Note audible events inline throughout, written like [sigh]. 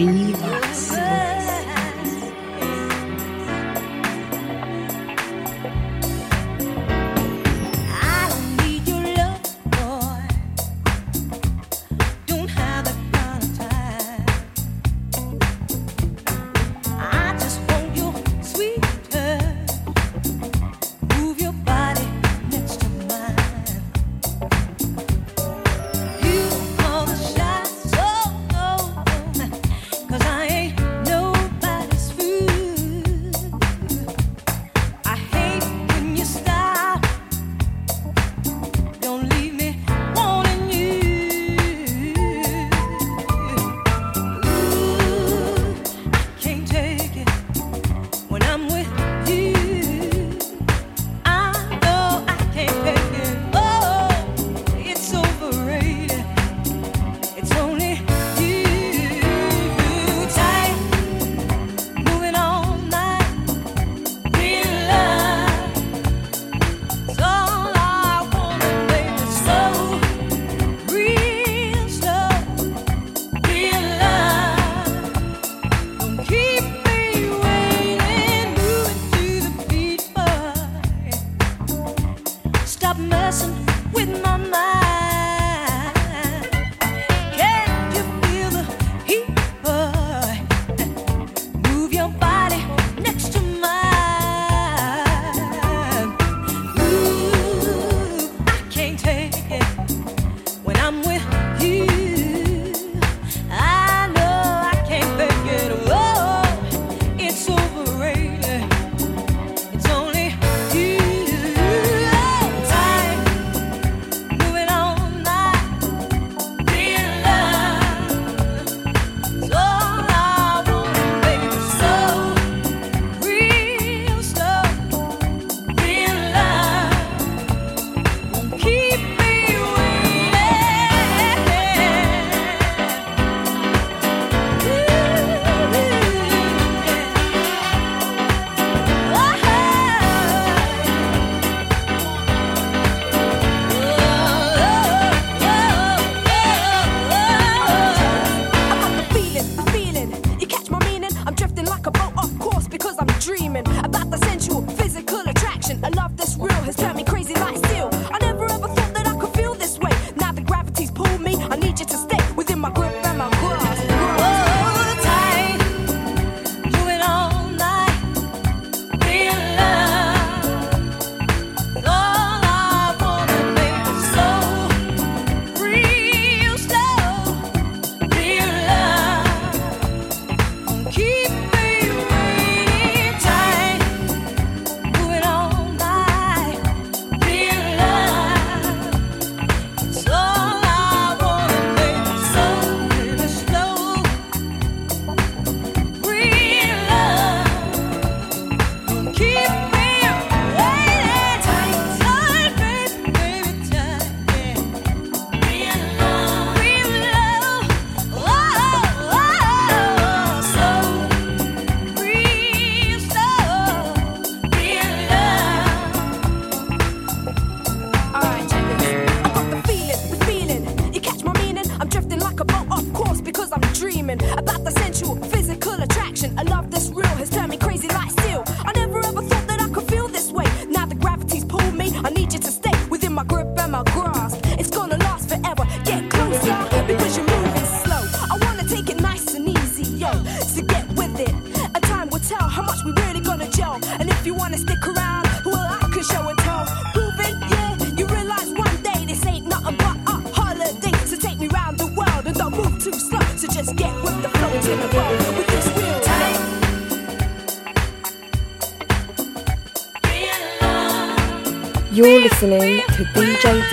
Divas.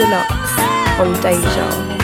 DJ Dlux on Deja.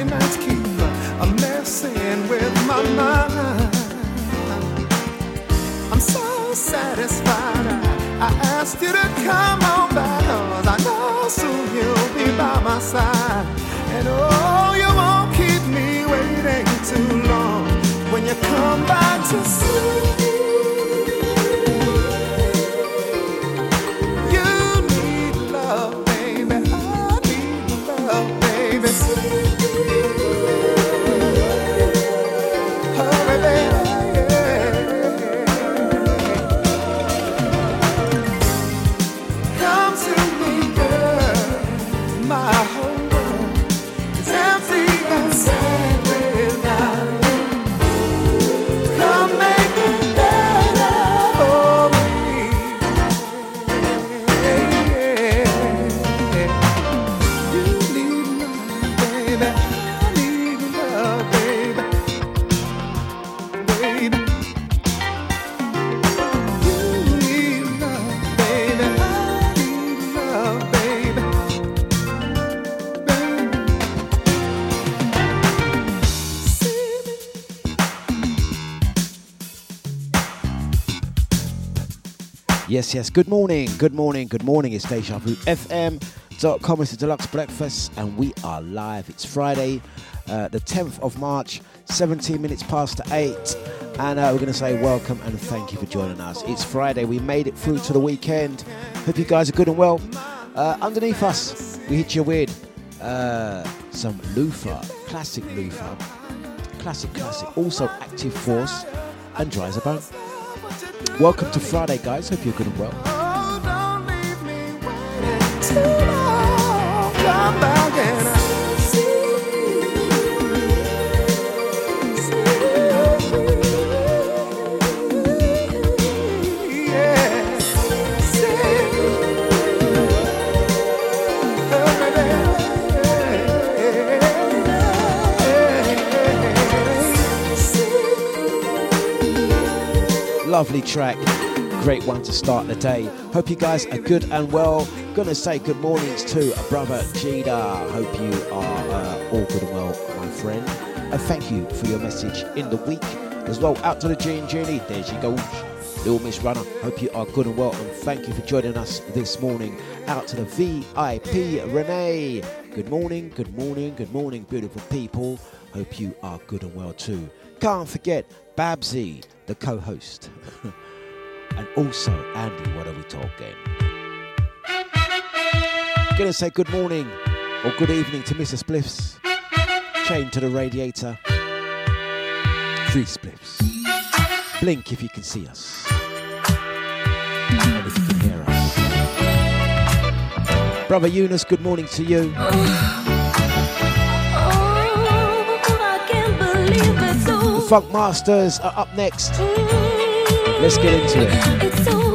lonely nights keep a messing with my mind. I'm so satisfied. I, asked you to come on by, cause I know soon you'll be by my side. And oh, you won't keep me waiting too long when you come back to see. Yes, yes. Good morning, good morning, good morning. It's Deja Vu FM.com. It's the Dlux Breakfast, and we are live. It's Friday, uh, the 10th of March, 17 minutes past 8. And uh, we're going to say welcome and thank you for joining us. It's Friday. We made it through to the weekend. Hope you guys are good and well. Uh, underneath us, we hit you with uh, some Luther, classic Luther, classic, classic. Also, Active Force and Dry as a Bone. Welcome to Friday, guys. Hope you're good and well. Oh, Lovely track. Great one to start the day. Hope you guys are good and well. Gonna say good mornings to brother Jada. Hope you are uh, all good and well, my friend. And thank you for your message in the week as well. Out to the Jean Junie. There she goes. Little Miss Runner. Hope you are good and well. And thank you for joining us this morning. Out to the VIP Renee. Good morning, good morning, good morning, beautiful people. Hope you are good and well too. Can't forget Babsy the co host. [laughs] and also, Andy, what are we talking? Gonna say good morning or good evening to Mrs. Spliffs. Chain to the radiator. Three spliffs. Blink if you can see us. And if you can hear us. Brother Eunice, good morning to you. [sighs] [laughs] Funk Masters are up next. Let's get into it.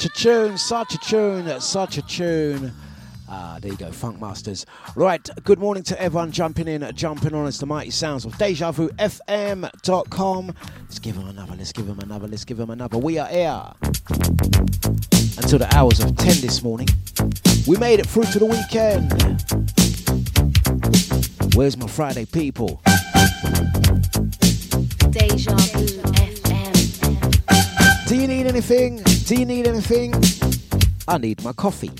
Such a tune, such a tune, such a tune. Ah, there you go, Funk Masters. Right, good morning to everyone jumping in, jumping on. It's the mighty sounds of DejaVuFM.com. Let's give them another, let's give them another, let's give them another. We are here until the hours of 10 this morning. We made it through to the weekend. Where's my Friday people? Deja Vu FM. Do you need anything? Do you need anything? I need my coffee.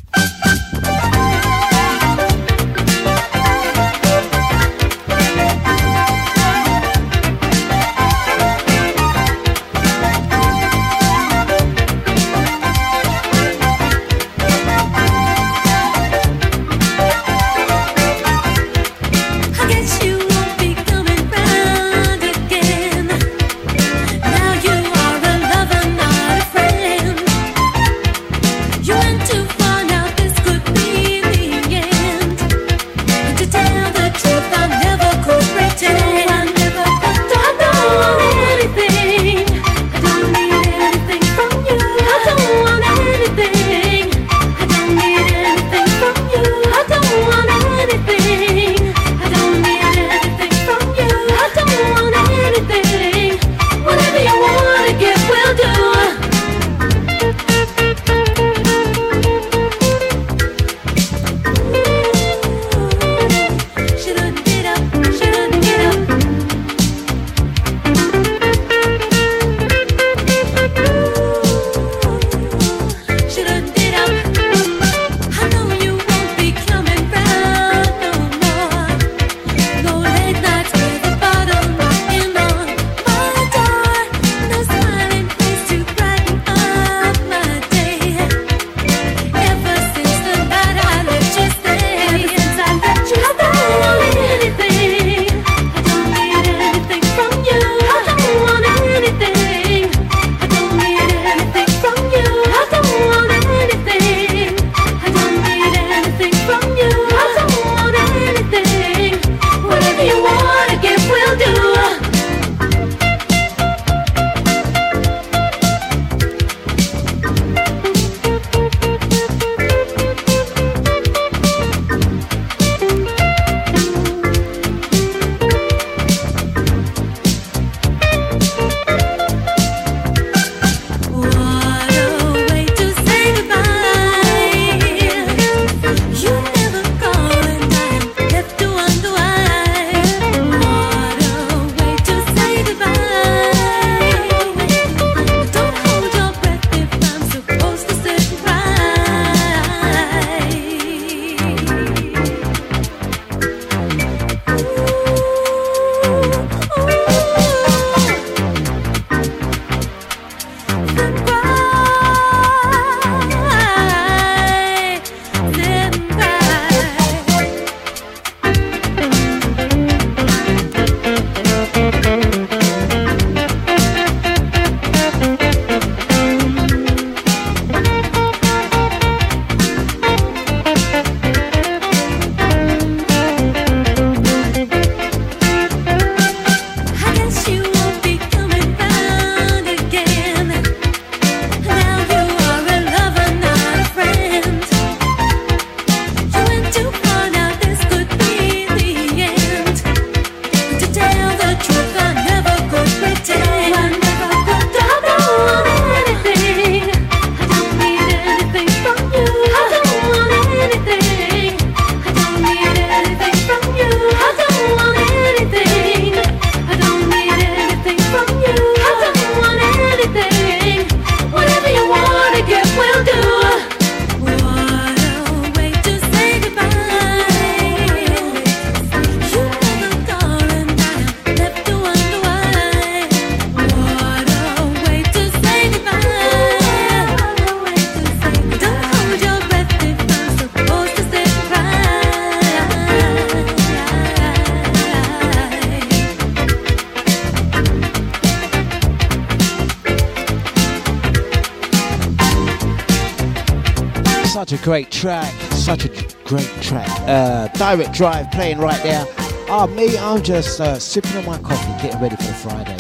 Direct Drive playing right there. Ah, me, I'm just uh, sipping on my coffee, getting ready for the Friday.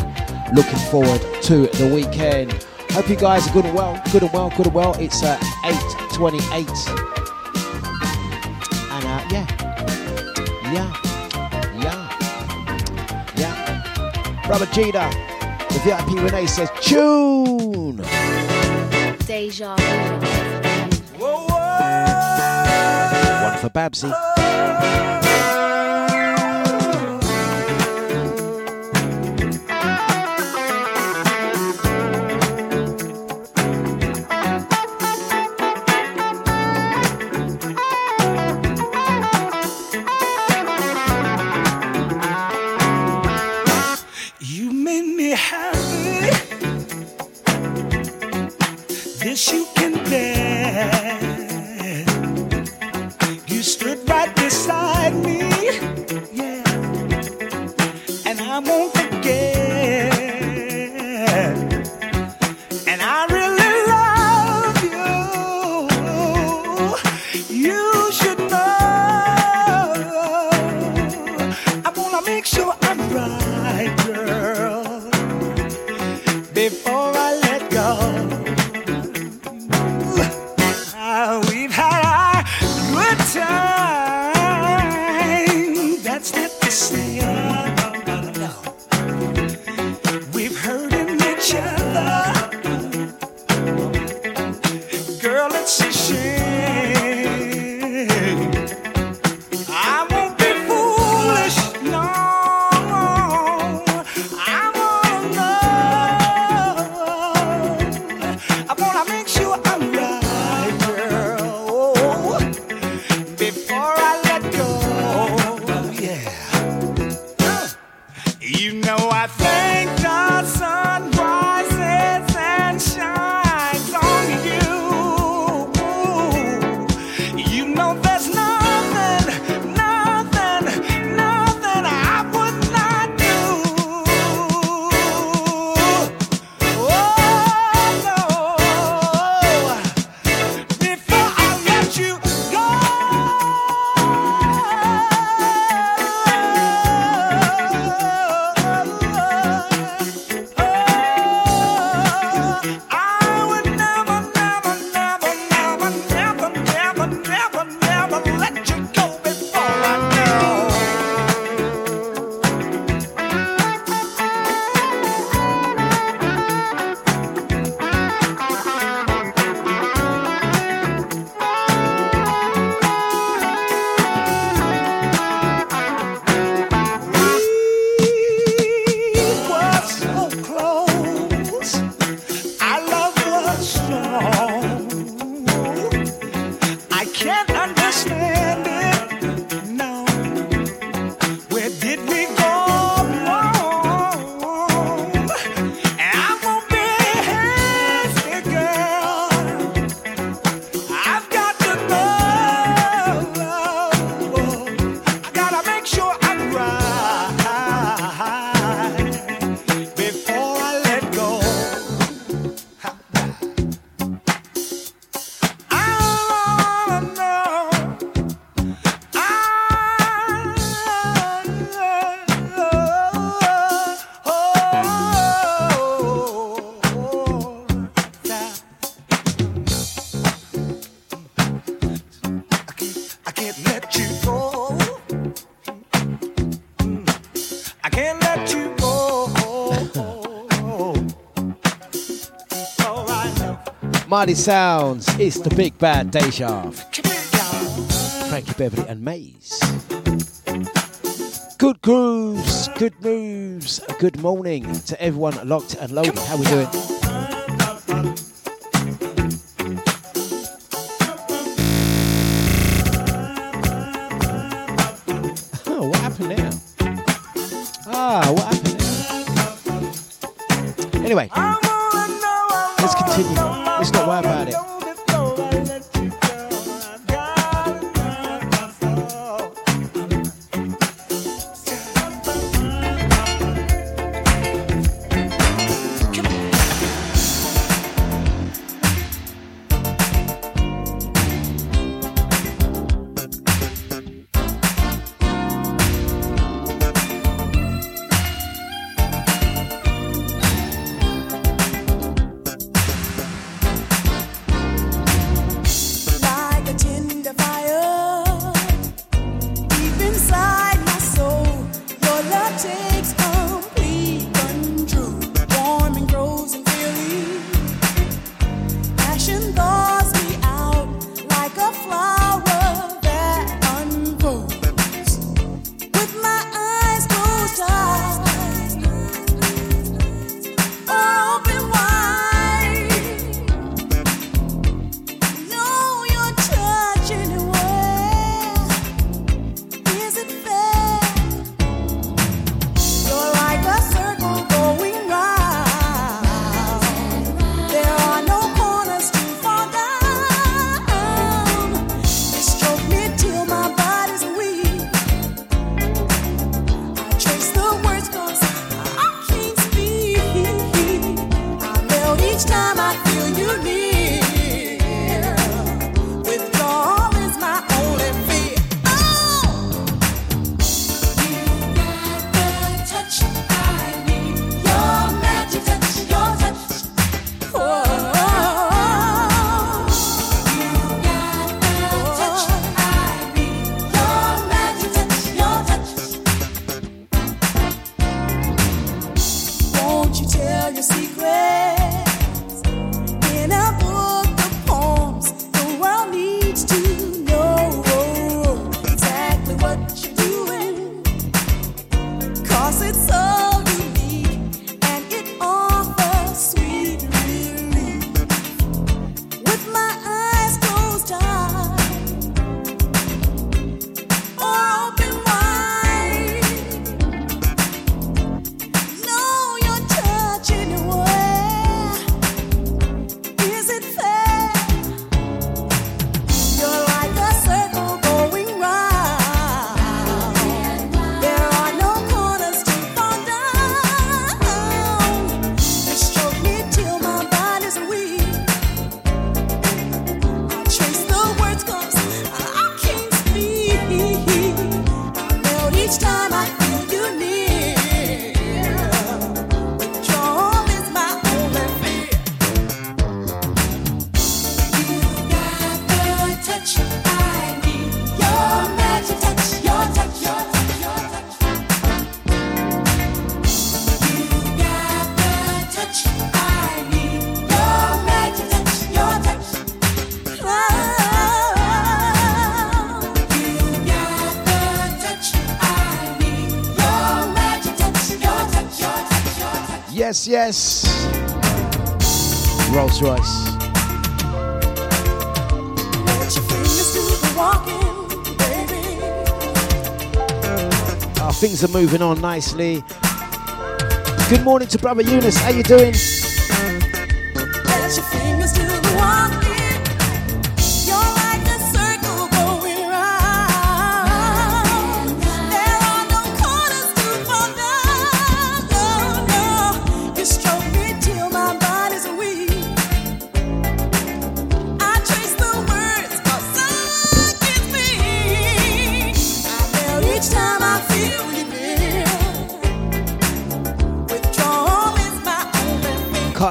Looking forward to the weekend. Hope you guys are good and well, good and well, good and well. It's uh, 8.28. And uh, yeah, yeah, yeah, yeah. Brother Gina, the VIP Renee says, tune! Deja. One for Babsy. You Mighty Sounds, it's the big bad Deja. Frankie Beverly and Maze. Good grooves, good moves, good morning to everyone locked and loaded. How we doing? yes, yes. Rolls Royce. Oh, things are moving on nicely. Good morning to brother Eunice. How you doing?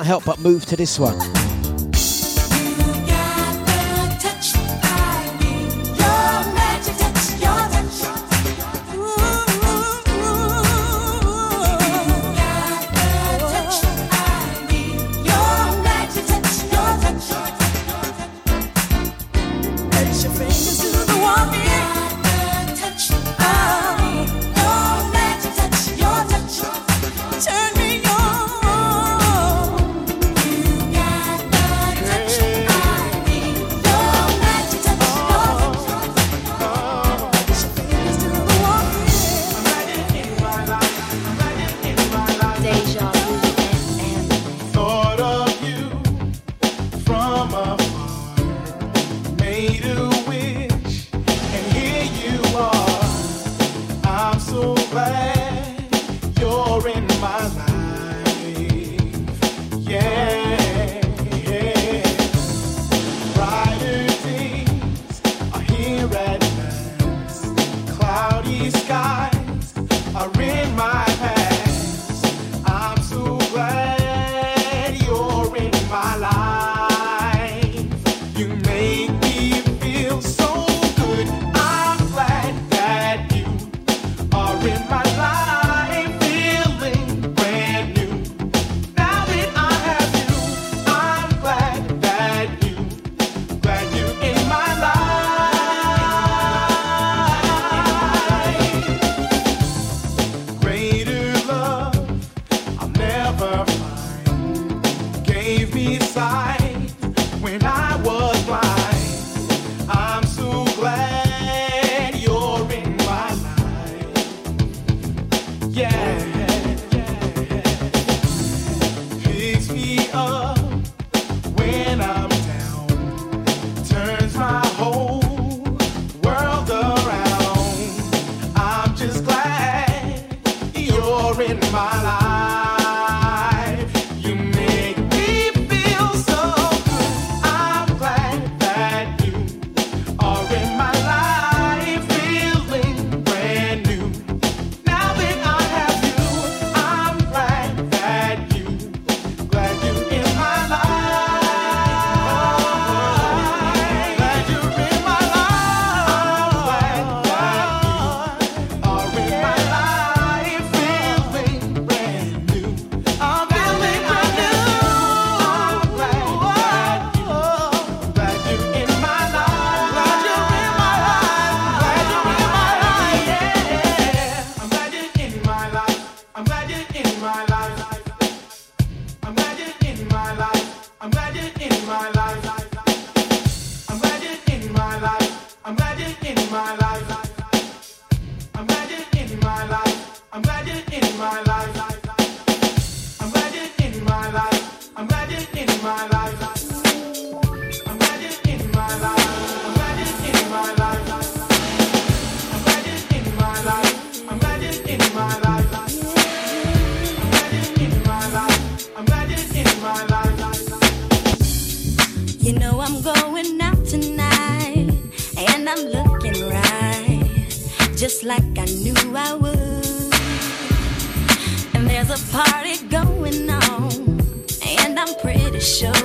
help but move to this one. just like I knew I would. And there's a party going on, and I'm pretty sure.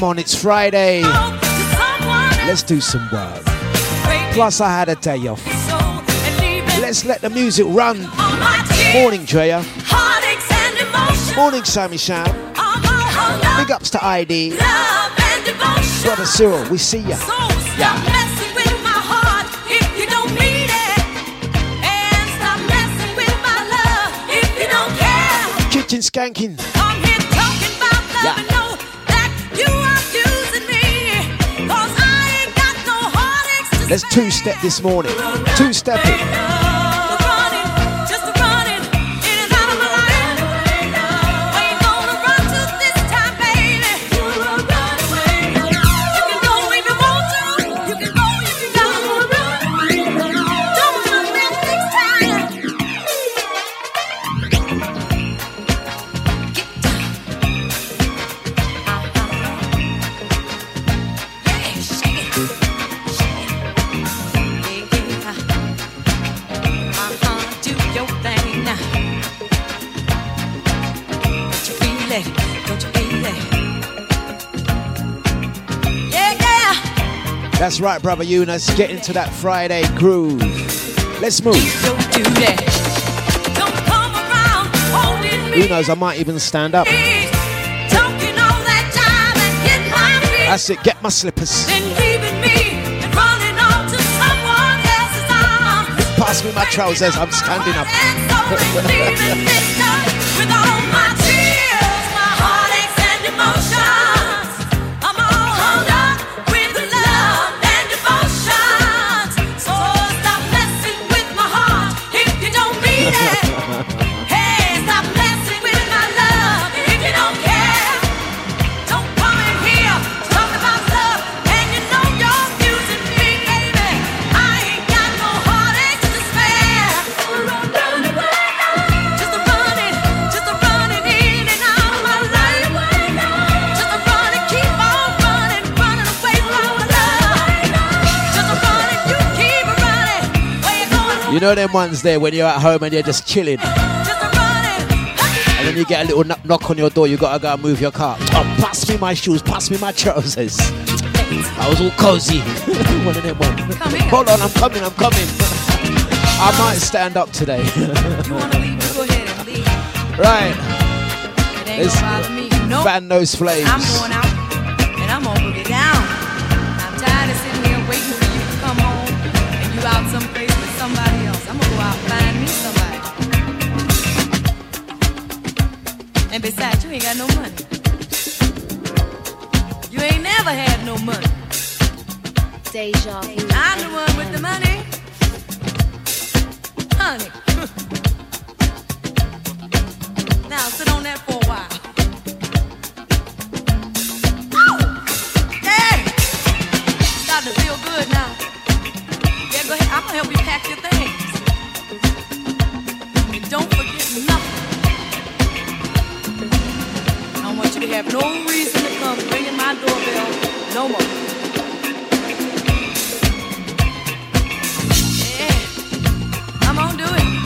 Come on, it's Friday. Oh, Let's do some work. Plus, I had a day off. So, and leaving Let's let the music run. all my tears, Morning, Drea. heartaches and emotions. Morning, Sammy Sham. I'm all hung up. Big ups to ID. Love and devotion. Brother Cyril, we see ya. Yeah. messing with Let's two step this morning. Two stepping. Running, That's right, brother Eunice. Get into that Friday groove. Let's move. Don't do that. Don't come around holding me. Who knows? I might even stand up. All that time and getting my feet. That's it. Get my slippers. Then leaving me and running off to someone else's arms. Pass me my trousers. I'm standing up. You know them ones there when you're at home and you're just chilling, Just a running. and then you get a little knock, knock on your door. You gotta go and move your car. Oh, pass me my shoes. Pass me my trousers. I was all cozy. [laughs] one of them ones. Hold on, I'm coming. I'm coming. I might stand up today. You leave? You go ahead and leave. right. It ain't It's gonna bother me. You Fan those flames. I'm going out and I'm gonna it down. And besides, you ain't got no money. You ain't never had no money. Deja vu. I'm the one with the money. Honey. [laughs] now sit on that for a while. Hey! Starting to feel good now. Yeah, go ahead. I'm gonna help you pack your things. And don't forget nothing. You have no reason to come ringing my doorbell no more. Yeah, I'm gonna do it.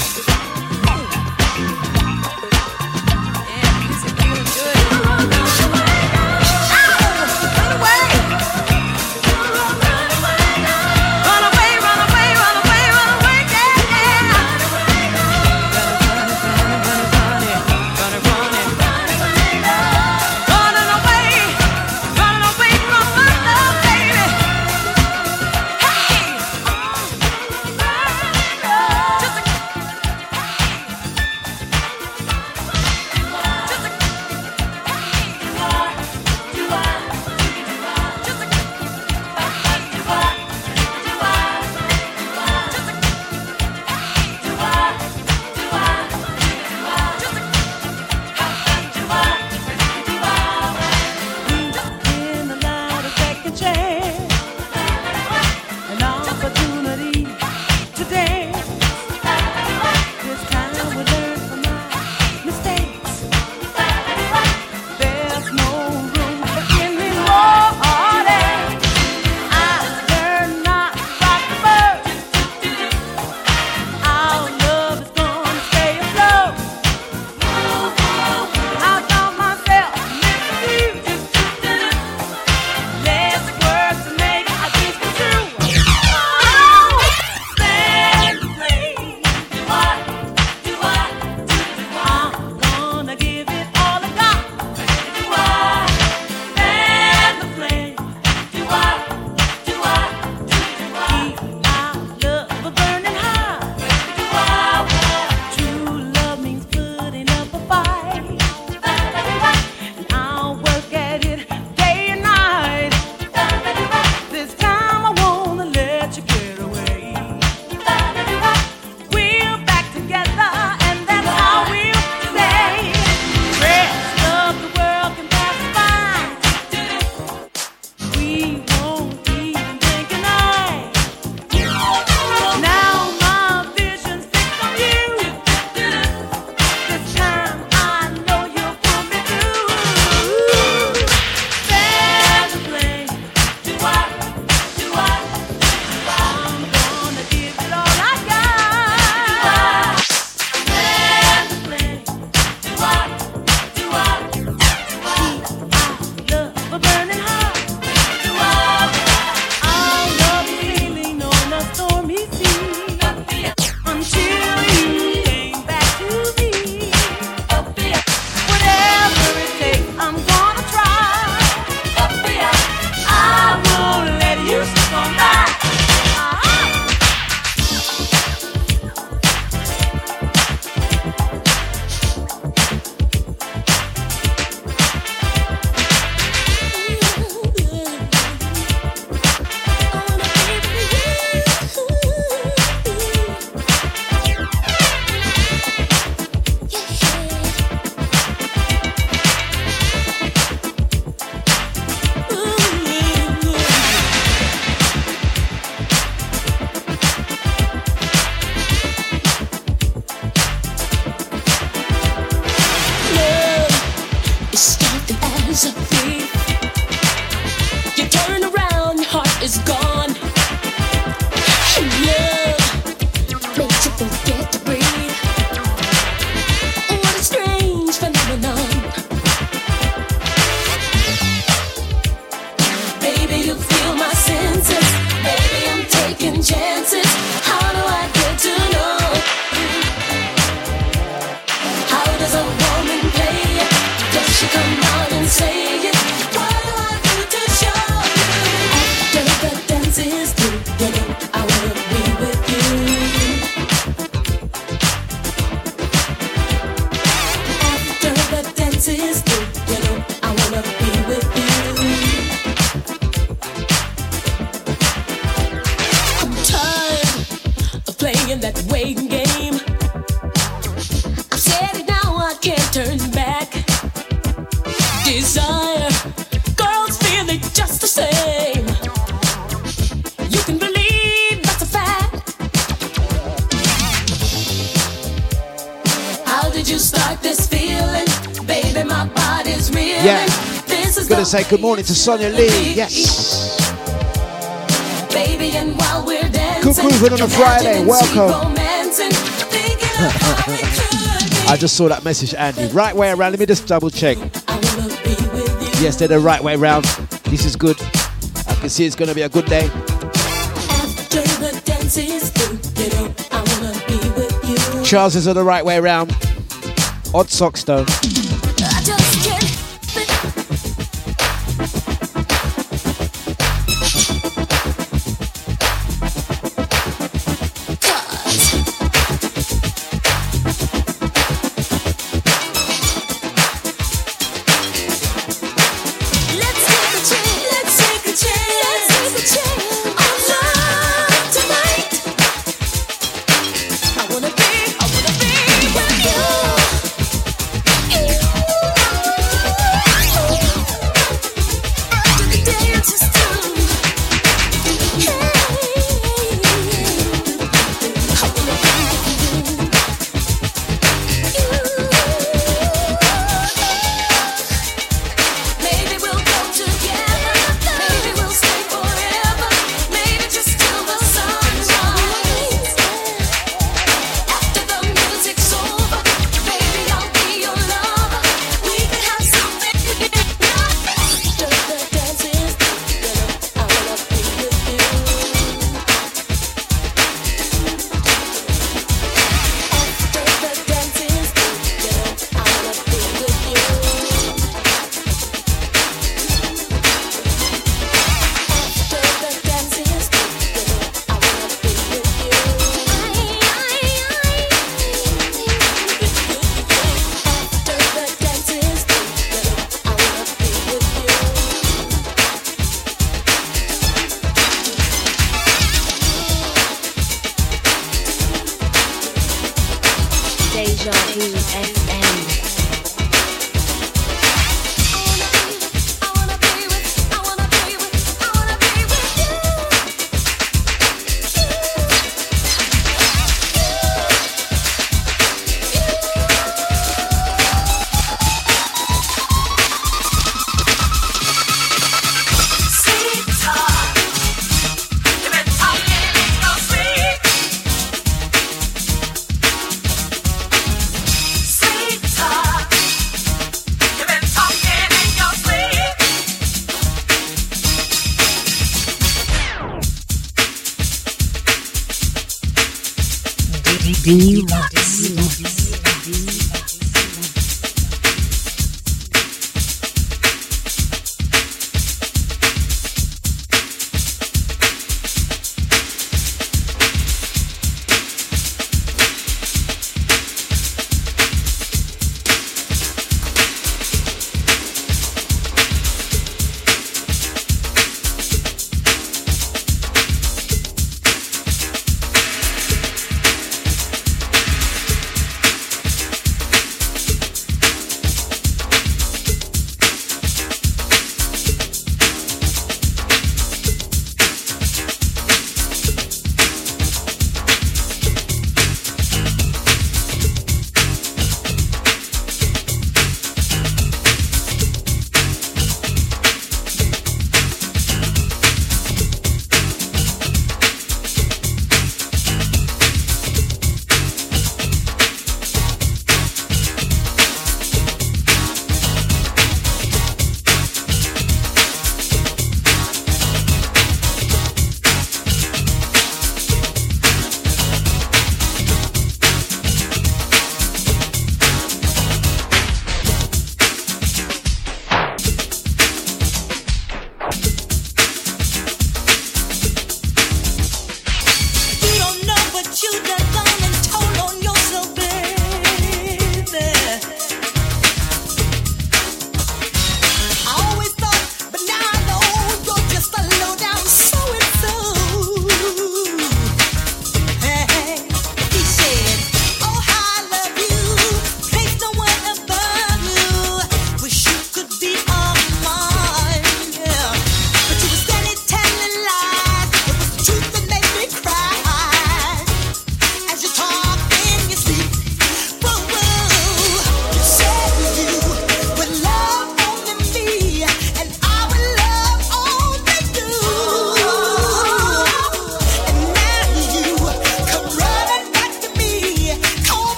say good morning to Sonia Lee. Yes. Baby, and while we're dancing, good grooving on a Friday. Welcome. [laughs] I just saw that message, Andy. Right way around. Let me just double check. Yes, they're the right way round. This is good. I can see it's going to be a good day. Charles is on the right way round. Odd socks though.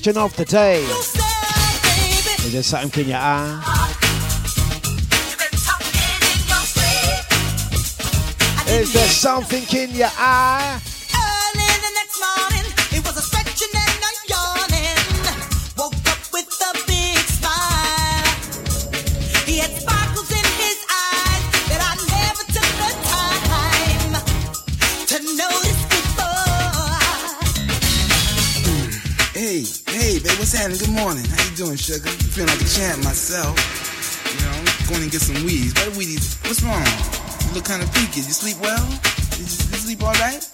Question of the day. Is there something in your eye? Is there something in your eye? Doing, sugar? Feeling like a champ myself. You know, I'm going to get some weeds. What weeds? What's wrong? You look kind of peaky. You sleep well? You, you sleep all right?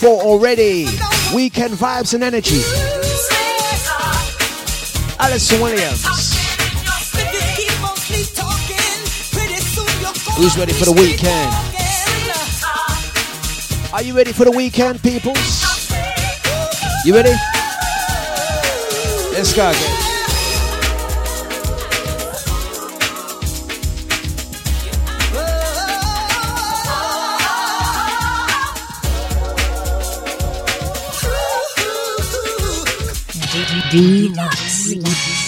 904 already. Weekend vibes and energy. Alison Williams. Who's ready for the weekend? Are you ready for the weekend, peoples? You ready? Let's go. Dlux.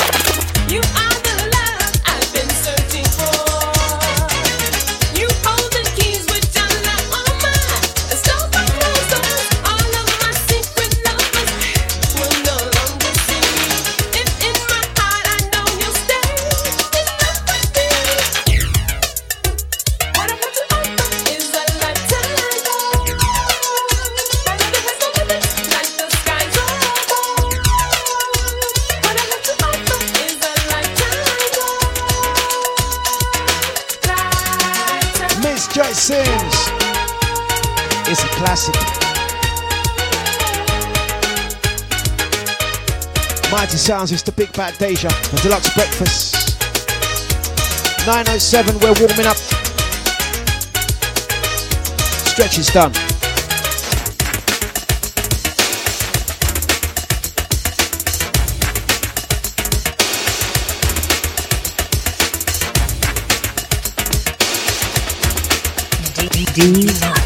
sounds. It's the Big Bad Deja, the Dlux breakfast. 907, we're warming up. Stretch is done. D-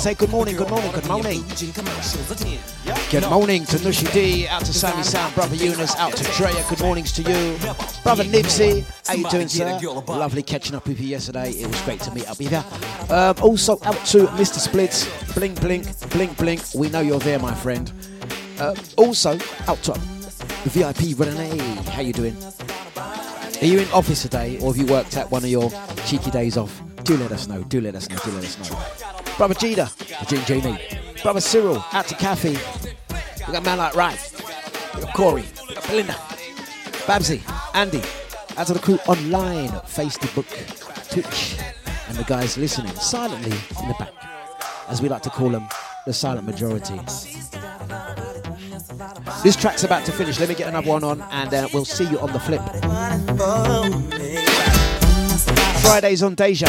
say good morning, good morning, good morning. Good morning to Nushi D, out to Sammy Sam, brother Eunice, out to Drea. Good mornings to you, brother Nipsey. How you doing, sir? Lovely catching up with you yesterday. It was great to meet up with you. Um, also out to Mr. Splits, blink, blink, blink, blink. We know you're there, my friend. Uh, also out to the VIP Renee. How you doing? Are you in office today, or have you worked at one of your cheeky days off? Do let us know. Do let us know. Do let us know. Brother Jida, Jane Jamie. Brother Cyril, out to Kathy. We got man like Ray. We got Corey. We got Belinda. Babsy, Andy. Out to the crew online, Facebook, Twitch, and the guys listening silently in the back, as we like to call them, the silent majority. This track's about to finish. Let me get another one on, and uh, we'll see you on the flip. Fridays on Deja.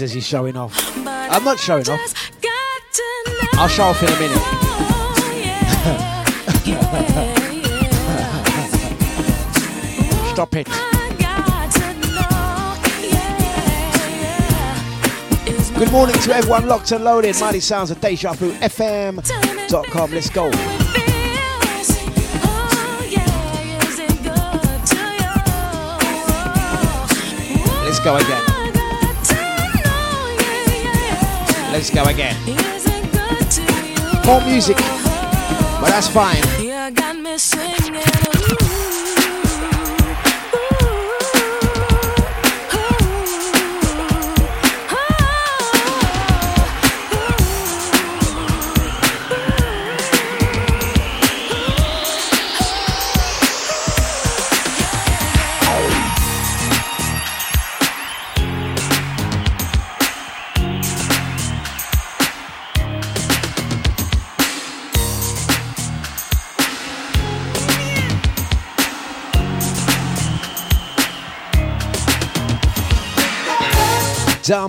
Says he's showing off. I'm not showing off. just got to know I'll show off in a minute. Stop it. Good morning to everyone locked and loaded. Mighty sounds of Deja Vu FM.com. Let's go. Let's go again. Let's go again. More music, but that's fine.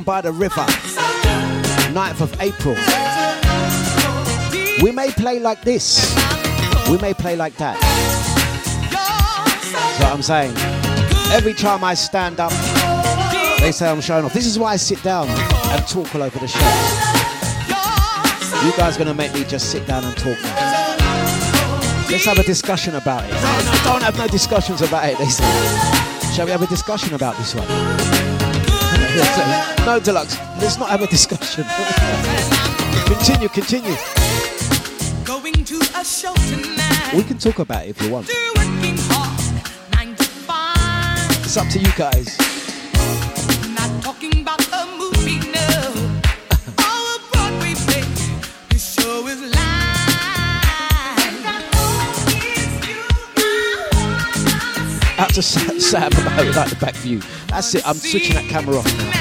Down by the river, 9th of April. We may play like this, we may play like that. That's what I'm saying. Every time I stand up, they say I'm showing off. This is why I sit down and talk all over the show. You guys gonna make me just sit down and talk now. Let's have a discussion about it. No, no, don't have no discussions about it, they say. Shall we have a discussion about this one? [laughs] no, Dlux, let's not have a discussion. [laughs] continue, continue. Going to a show tonight. We can talk about it if you want. Hard, nine to five. It's up to you guys. To [laughs] Sa- Sam about like the back view. That's it. I'm switching that camera off now.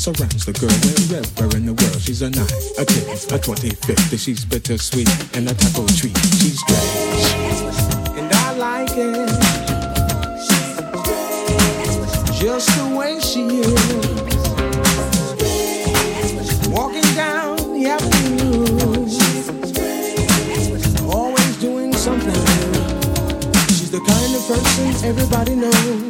Surrounds the girl wherever in the world. She's a nine, a ten, a twenty, fifty. She's bittersweet and a taco treat. She's strange, and I like it. Just the way she is. Walking down the avenue. Always doing something. She's the kind of person everybody knows.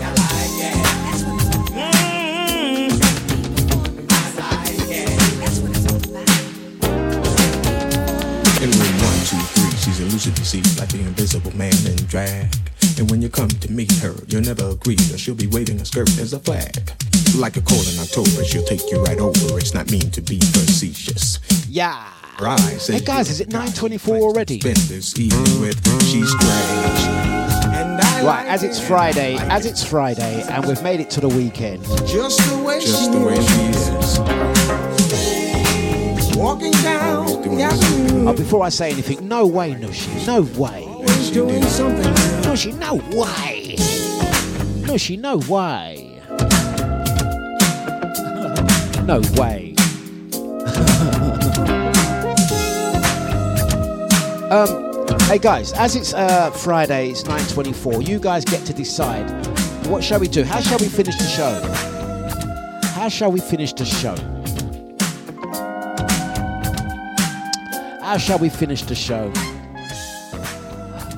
Three, she's elusive, see, like the invisible man in drag. And when you come to meet her, you'll never agree that she'll be waving a skirt as a flag. Like a cold in October, she'll take you right over. It's not mean to be facetious. Yeah. Her eyes say Hey guys, is it 9:24 already? Spend this evening with she's strange. And I Right, as it's. Friday, as it's Friday, and we've made it to the weekend. just the way Just the way she is. Walking down the avenue, Uh, before I say anything, no way, Nushi, no way. always doing something. Nushi, no way. Nushi, no way. [laughs] no way. [laughs] um, hey guys, as it's uh, Friday, it's 9.24, you guys get to decide what shall we do? How shall we finish the show? How shall we finish the show? How shall we finish the show?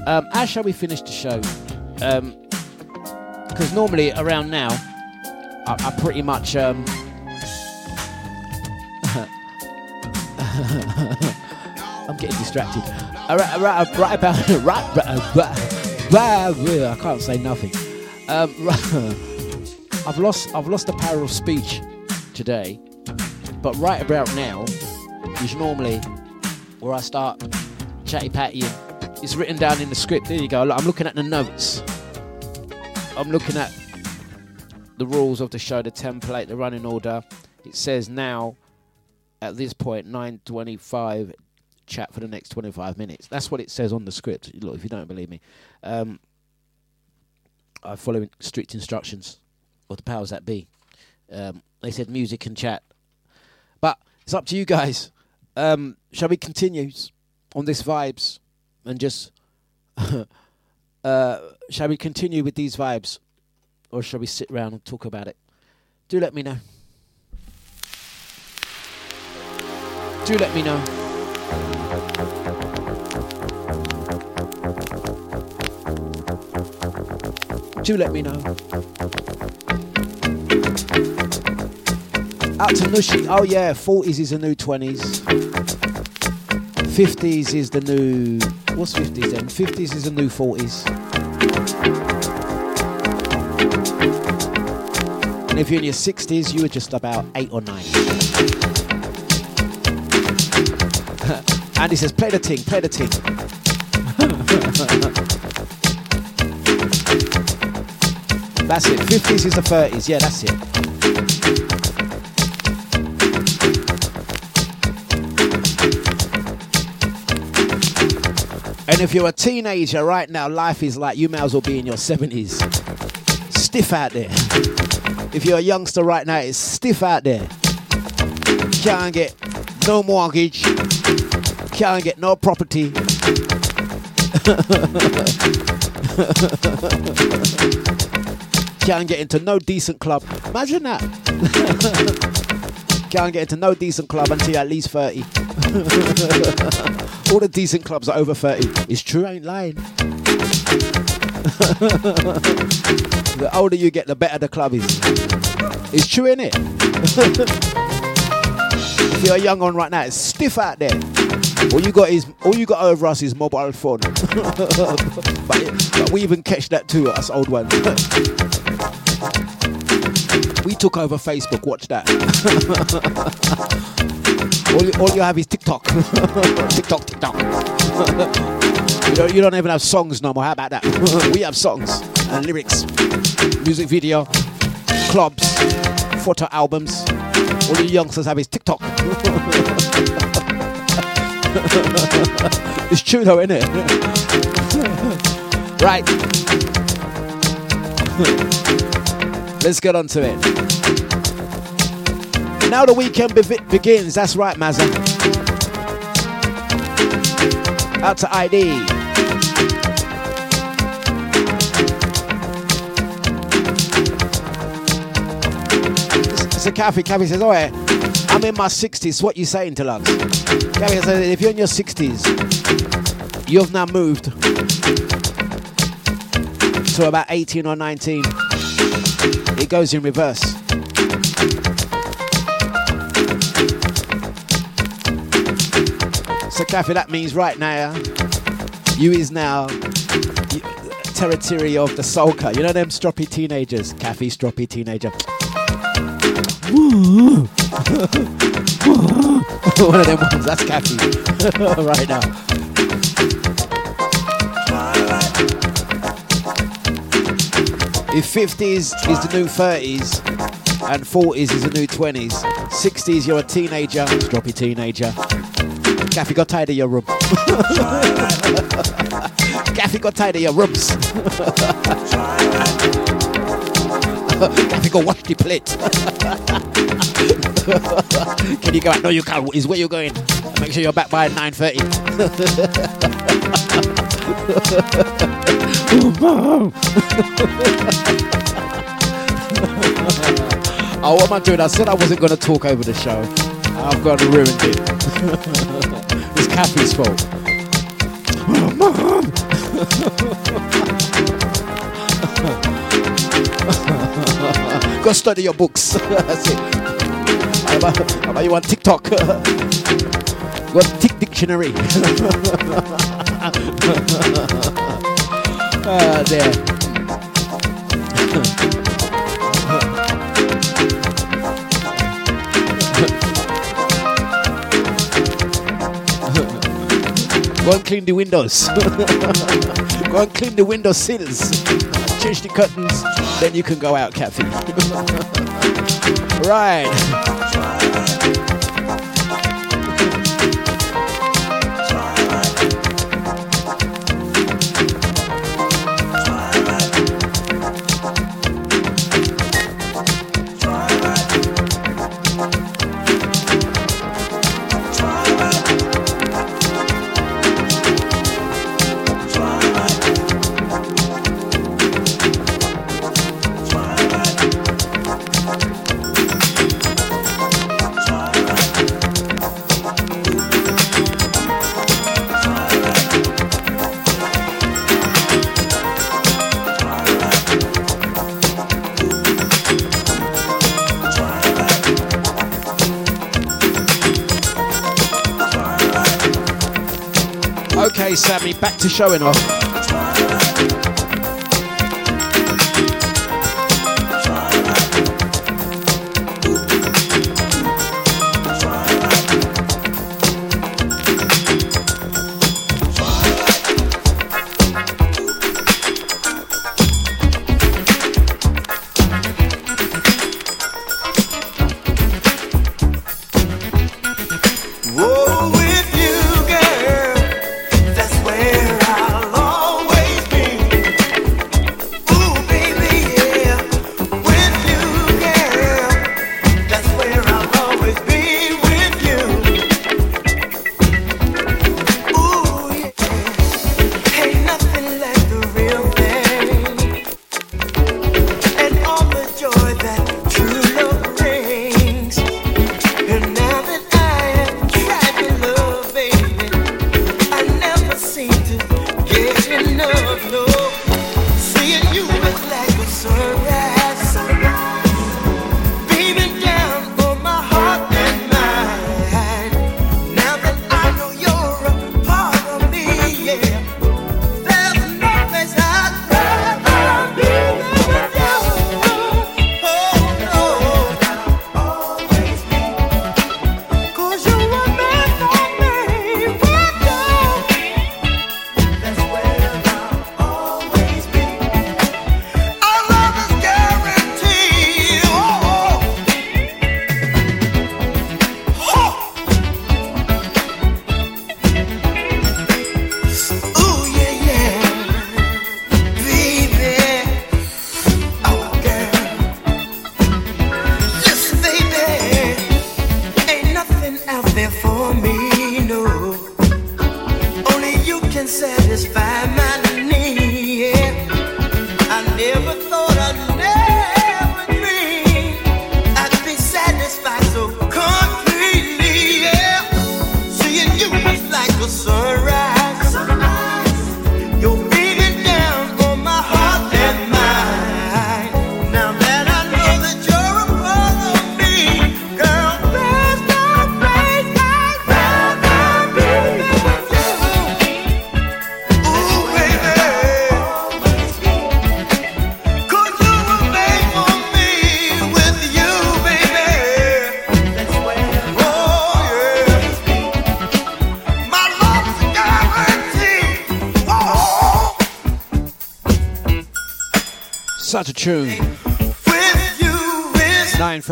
Um, how shall we finish the show? Because normally around now, I, I pretty much. Um, [laughs] I'm getting distracted. Right, right, right about right, right, right, right, I can't say nothing. Um, [laughs] I've lost I've lost the power of speech today, but right about now is normally where I start chatty pattying. It's written down in the script. There you go. I'm looking at the notes. I'm looking at the rules of the show, the template, the running order. It says now, at this point, 9:25, chat for the next 25 minutes. That's what it says on the script. Look, if you don't believe me, um, I follow strict instructions of the powers that be. Um, they said music and chat, but it's up to you guys. Um, shall we continue on this vibes and just [laughs] uh, shall we continue with these vibes, or shall we sit round and talk about it? Do let me know. Do let me know. Do let me know. Out to Nushi. Oh yeah, 40s is the new 20s. 50s is the new. What's 50s then? 50s is the new 40s. And if you're in your 60s, you were just about 8 or 9. [laughs] Andy says, play the ting, play the ting. [laughs] that's it. 50s is the 30s. Yeah, that's it. And if you're a teenager right now, life is like you may as well be in your 70s. Stiff out there. If you're a youngster right now, it's stiff out there. Can't get no mortgage. Can't get no property. [laughs] Can't get into no decent club. Imagine that. [laughs] Can't get into no decent club until you're at least 30. [laughs] All the decent clubs are over 30. It's true, I ain't lying. [laughs] the older you get, the better the club is. It's true, innit? [laughs] if you're a young one right now, it's stiff out there. All you got is all you got over us is mobile phone. but, but we even catch that too, us old ones. We took over Facebook. Watch that. [laughs] all, you, all you have is TikTok. [laughs] TikTok, TikTok. [laughs] you, don't, you don't even have songs no more. How about that? we have songs and lyrics, music video, clubs, photo albums. All you youngsters have is TikTok. it's true though, isn't it? right. Let's get on to it. Now the weekend be- begins. That's right, Mazza. Out to ID. It's a Kathy. Kathy says, Oh, I'm in my 60s. What you saying to us? Kathy says, If you're in your 60s, you've now moved to about 18 or 19. It goes in reverse. So, Kathy, that means right now, you is now territory of the soca. You know them stroppy teenagers? Kathy, stroppy teenager. [laughs] One of them ones. That's Kathy [laughs] right now. If 50s is the new 30s and 40s is the new 20s, 60s you're a teenager, stroppy teenager. Kathy got tired of your room. Kathy [laughs] got tired of your rooms. Kathy [laughs] go wash the plate. [laughs] Can you go out? No, you can't. Is where you're going. Make sure you're back by 9.30. [laughs] oh, what am I doing? I said I wasn't going to talk over the show. I've got and ruined it. [laughs] it's Kathy's fault. [laughs] Go study your books. That's it. How about, how about you on TikTok? Go on Tick Dictionary. Ah, there. Go and clean the windows. [laughs] go and clean the window sills. Change the curtains. Then you can go out, Kathy. [laughs] right. Showing off.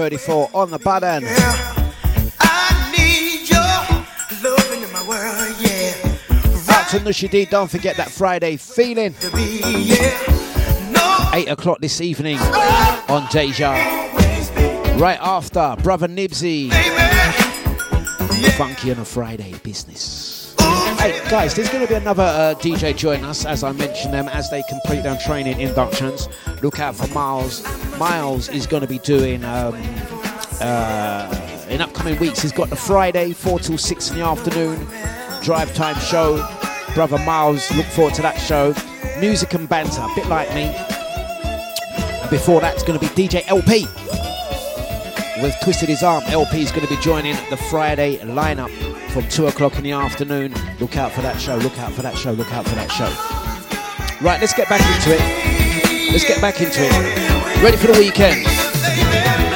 34 on the button. Yeah. to Nusha D. Don't forget that Friday feeling. Eight o'clock this evening on Deja. Right after Brother Nibsy. Funky on a Friday business. Hey guys, there's going to be another uh, DJ join us as I mentioned them as they complete their training inductions. Look out for Miles Miles is going to be doing um, uh, in upcoming weeks. He's got the Friday four till six in the afternoon drive time show. Brother Miles, look forward to that show. Music and banter, a bit like me. And before that's going to be DJ LP with Twisted His Arm. LP is going to be joining the Friday lineup from 2 o'clock in the afternoon. Look out for that show, look out for that show, look out for that show. Right, let's get back into it. Let's get back into it. Ready for the weekend.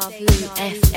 Deja Vu.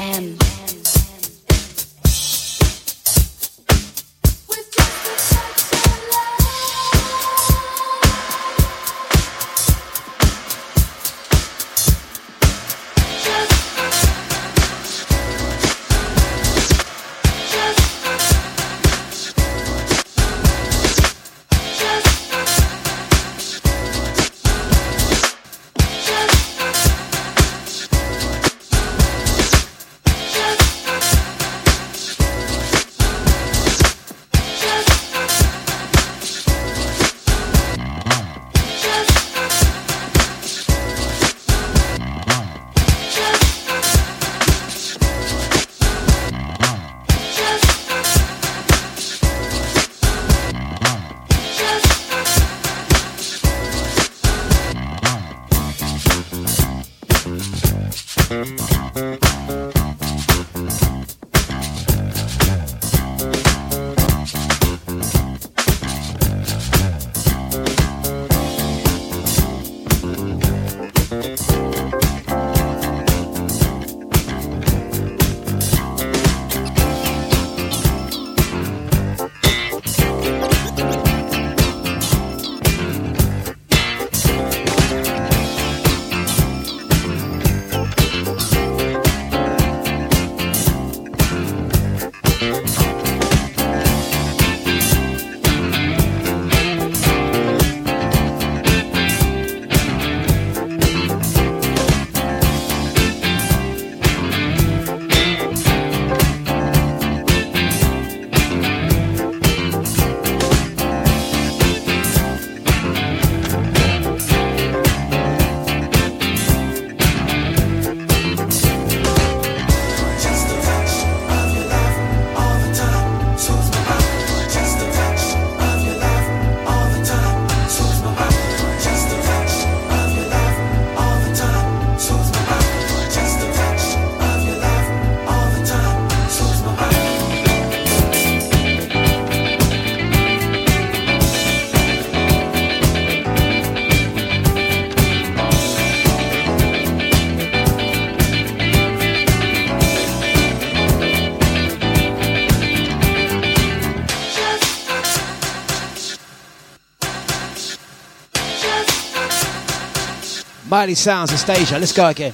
Miley Sounds, Astasia. Let's go again.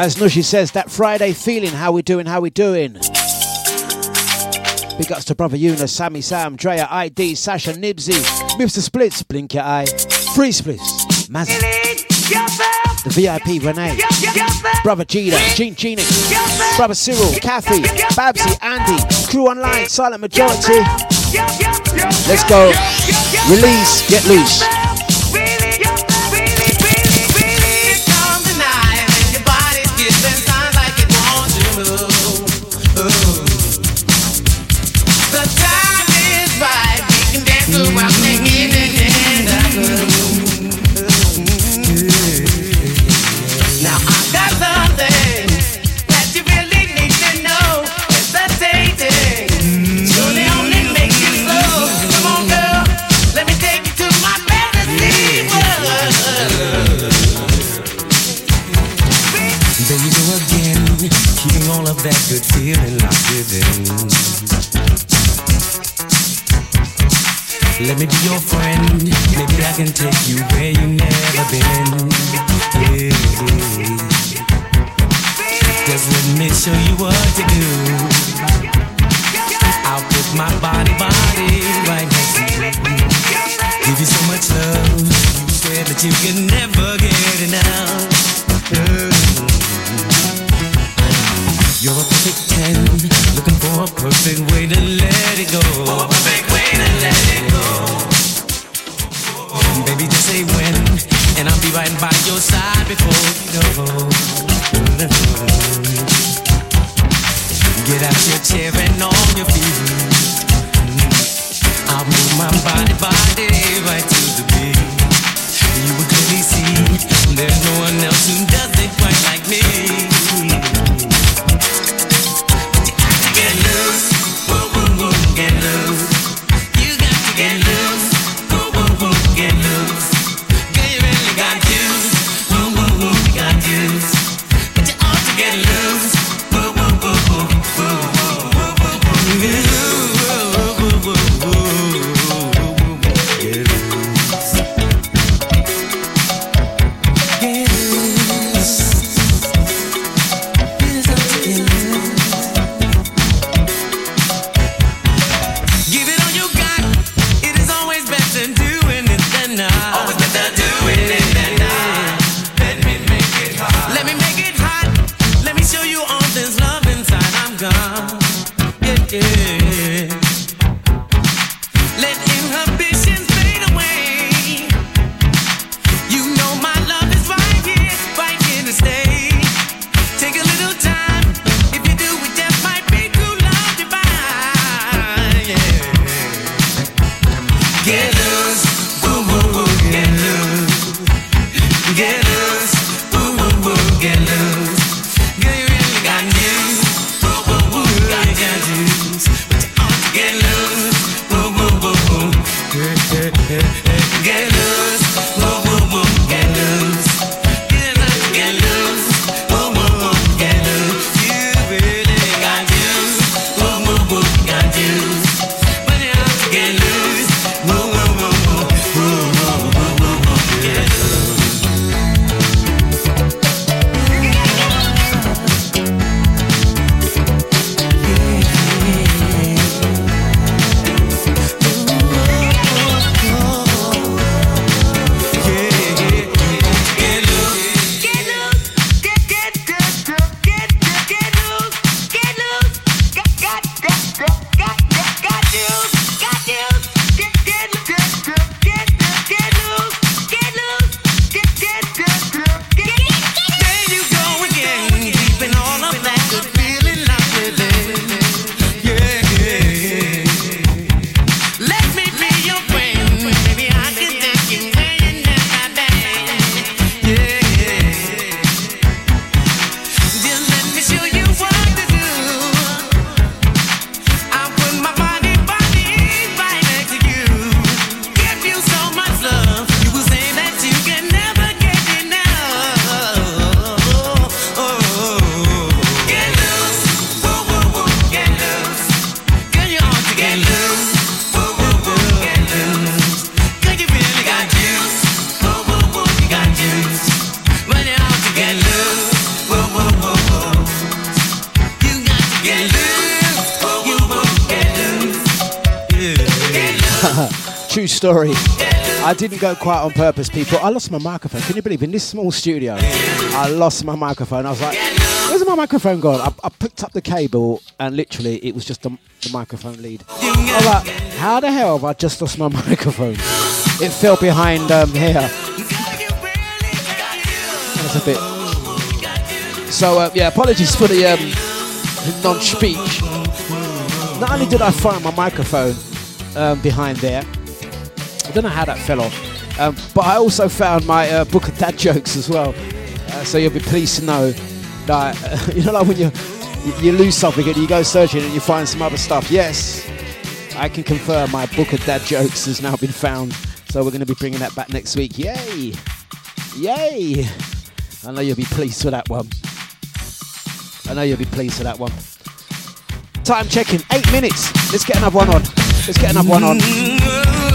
As Nushi says, that Friday feeling, how we doing, how we doing. Big ups to Brother Yuna, Sammy Sam, Drea ID, Sasha Nibsy, Mr. Splits, Blink Your Eye, Free Splits, Mazza, the VIP Renee, Brother Gina, Jean, Genix, Brother Cyril, Kathy, Babsy, Andy, Crew Online, Silent Majority. Let's go. Release, get loose. Didn't go quiet on purpose, people. I lost my microphone. Can you believe in this small studio, I lost my microphone. I was like, where's my microphone gone? I, I picked up the cable and literally it was just the, the microphone lead. I was like, how the hell have I just lost my [laughs] microphone? It fell behind um, here. That's a bit. So uh, yeah, apologies for the um, non-speech. Not only did I find my microphone um, behind there, I don't know how that fell off, um, but I also found my uh, book of dad jokes as well. Uh, so you'll be pleased to know that [laughs] you know, like when you you lose something and you go searching and you find some other stuff. Yes, I can confirm my book of dad jokes has now been found. So we're going to be bringing that back next week. Yay! Yay! I know you'll be pleased with that one. I know you'll be pleased with that one. Time checking, eight minutes. Let's get another one on. Let's get another one on.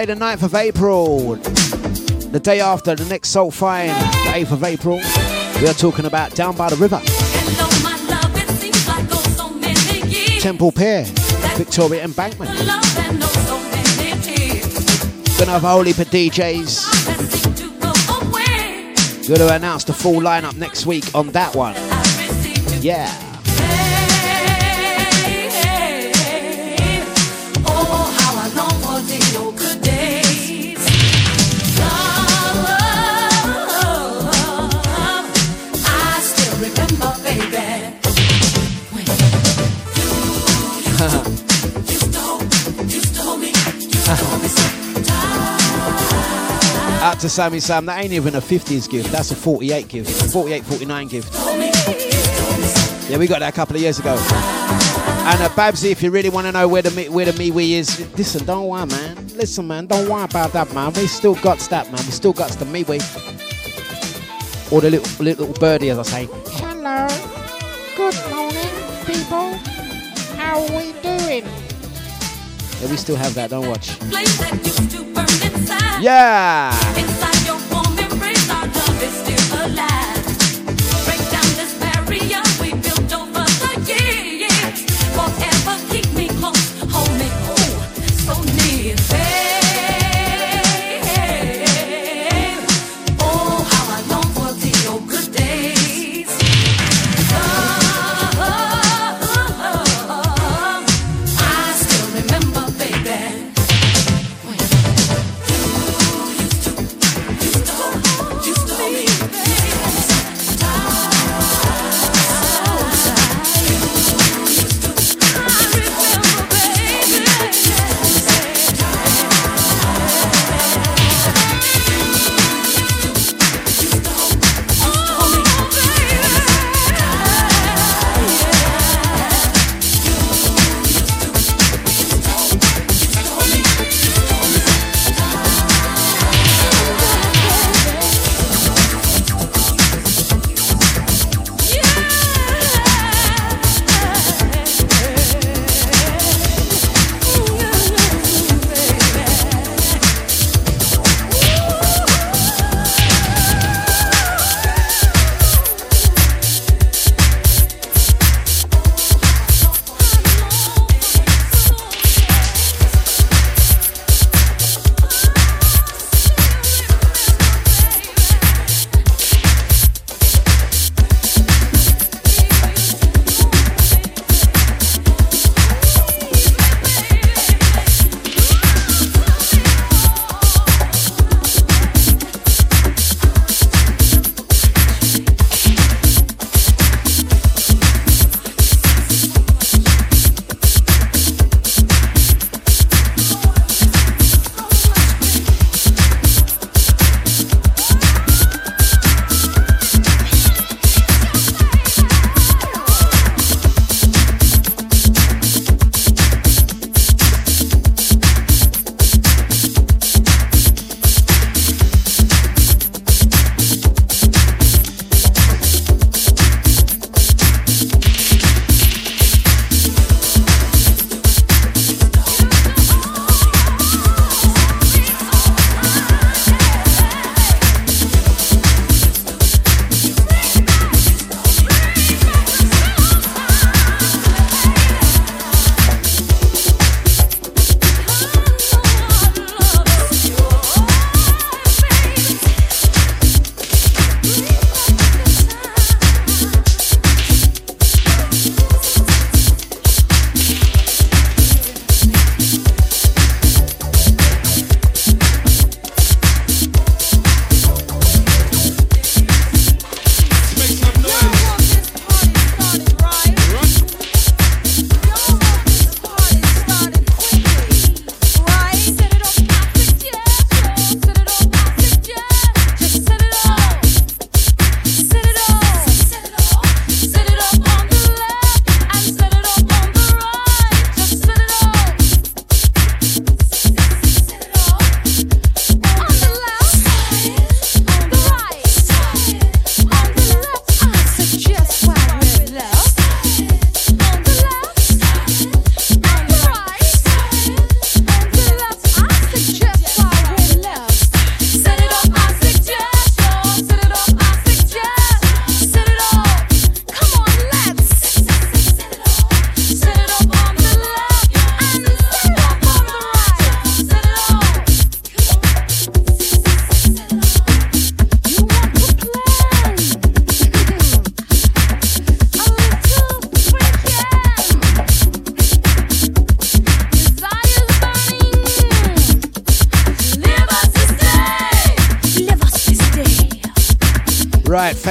The 9th of April, the day after the next Soul Fine, the 8th of April, we are talking about Down by the River, Temple Pier, Victoria Embankment. Gonna have a whole heap of DJs. Gonna announce the full lineup next week on that one. Yeah. To Sammy Sam, that ain't even a 50s gift, that's a 48 gift, 48, 49 gift. Yeah, we got that a couple of years ago. And uh, Babsy, if you really want to know where the where the MeWe is, listen, don't worry, man. Listen, man, don't worry about that, man. We still got that, man. We still got the MeWe. Or the little little birdie, as I say. Hello. Good morning, people. How are we doing? Yeah, we still have that. Don't watch. place that used to burn inside. Yeah.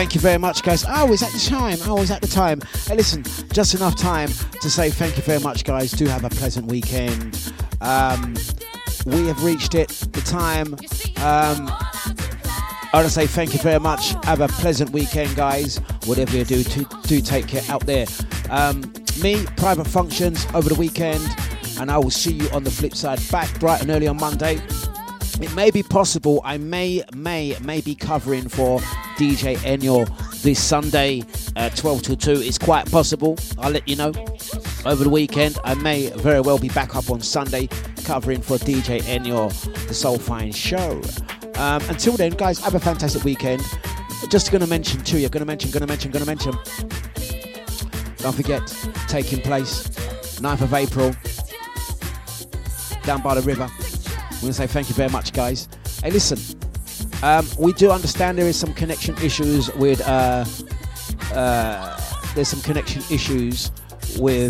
Thank you very much, guys. Oh, is that the time? Oh, is that the time? Hey, listen, just enough time to say thank you very much, guys. Do have a pleasant weekend. Um, we have reached it, the time. Um, I want to say thank you very much. Have a pleasant weekend, guys. Whatever you do, do, do take care out there. Um, me, private functions over the weekend, and I will see you on the flip side. Back bright and early on Monday. It may be possible I may, may, may be covering for DJ Enyo this Sunday, uh, 12 till 2. It's quite possible. I'll let you know. Over the weekend, I may very well be back up on Sunday covering for DJ Enyo, the Soul Fine Show. Um, until then, guys, have a fantastic weekend. Just going to mention too, you're going to mention, going to mention, going to mention. Don't forget, taking place 9th of April, down by the river. I'm going to say thank you very much, guys. Hey, listen, um, we do understand there is some connection issues with. Uh, uh, there's some connection issues with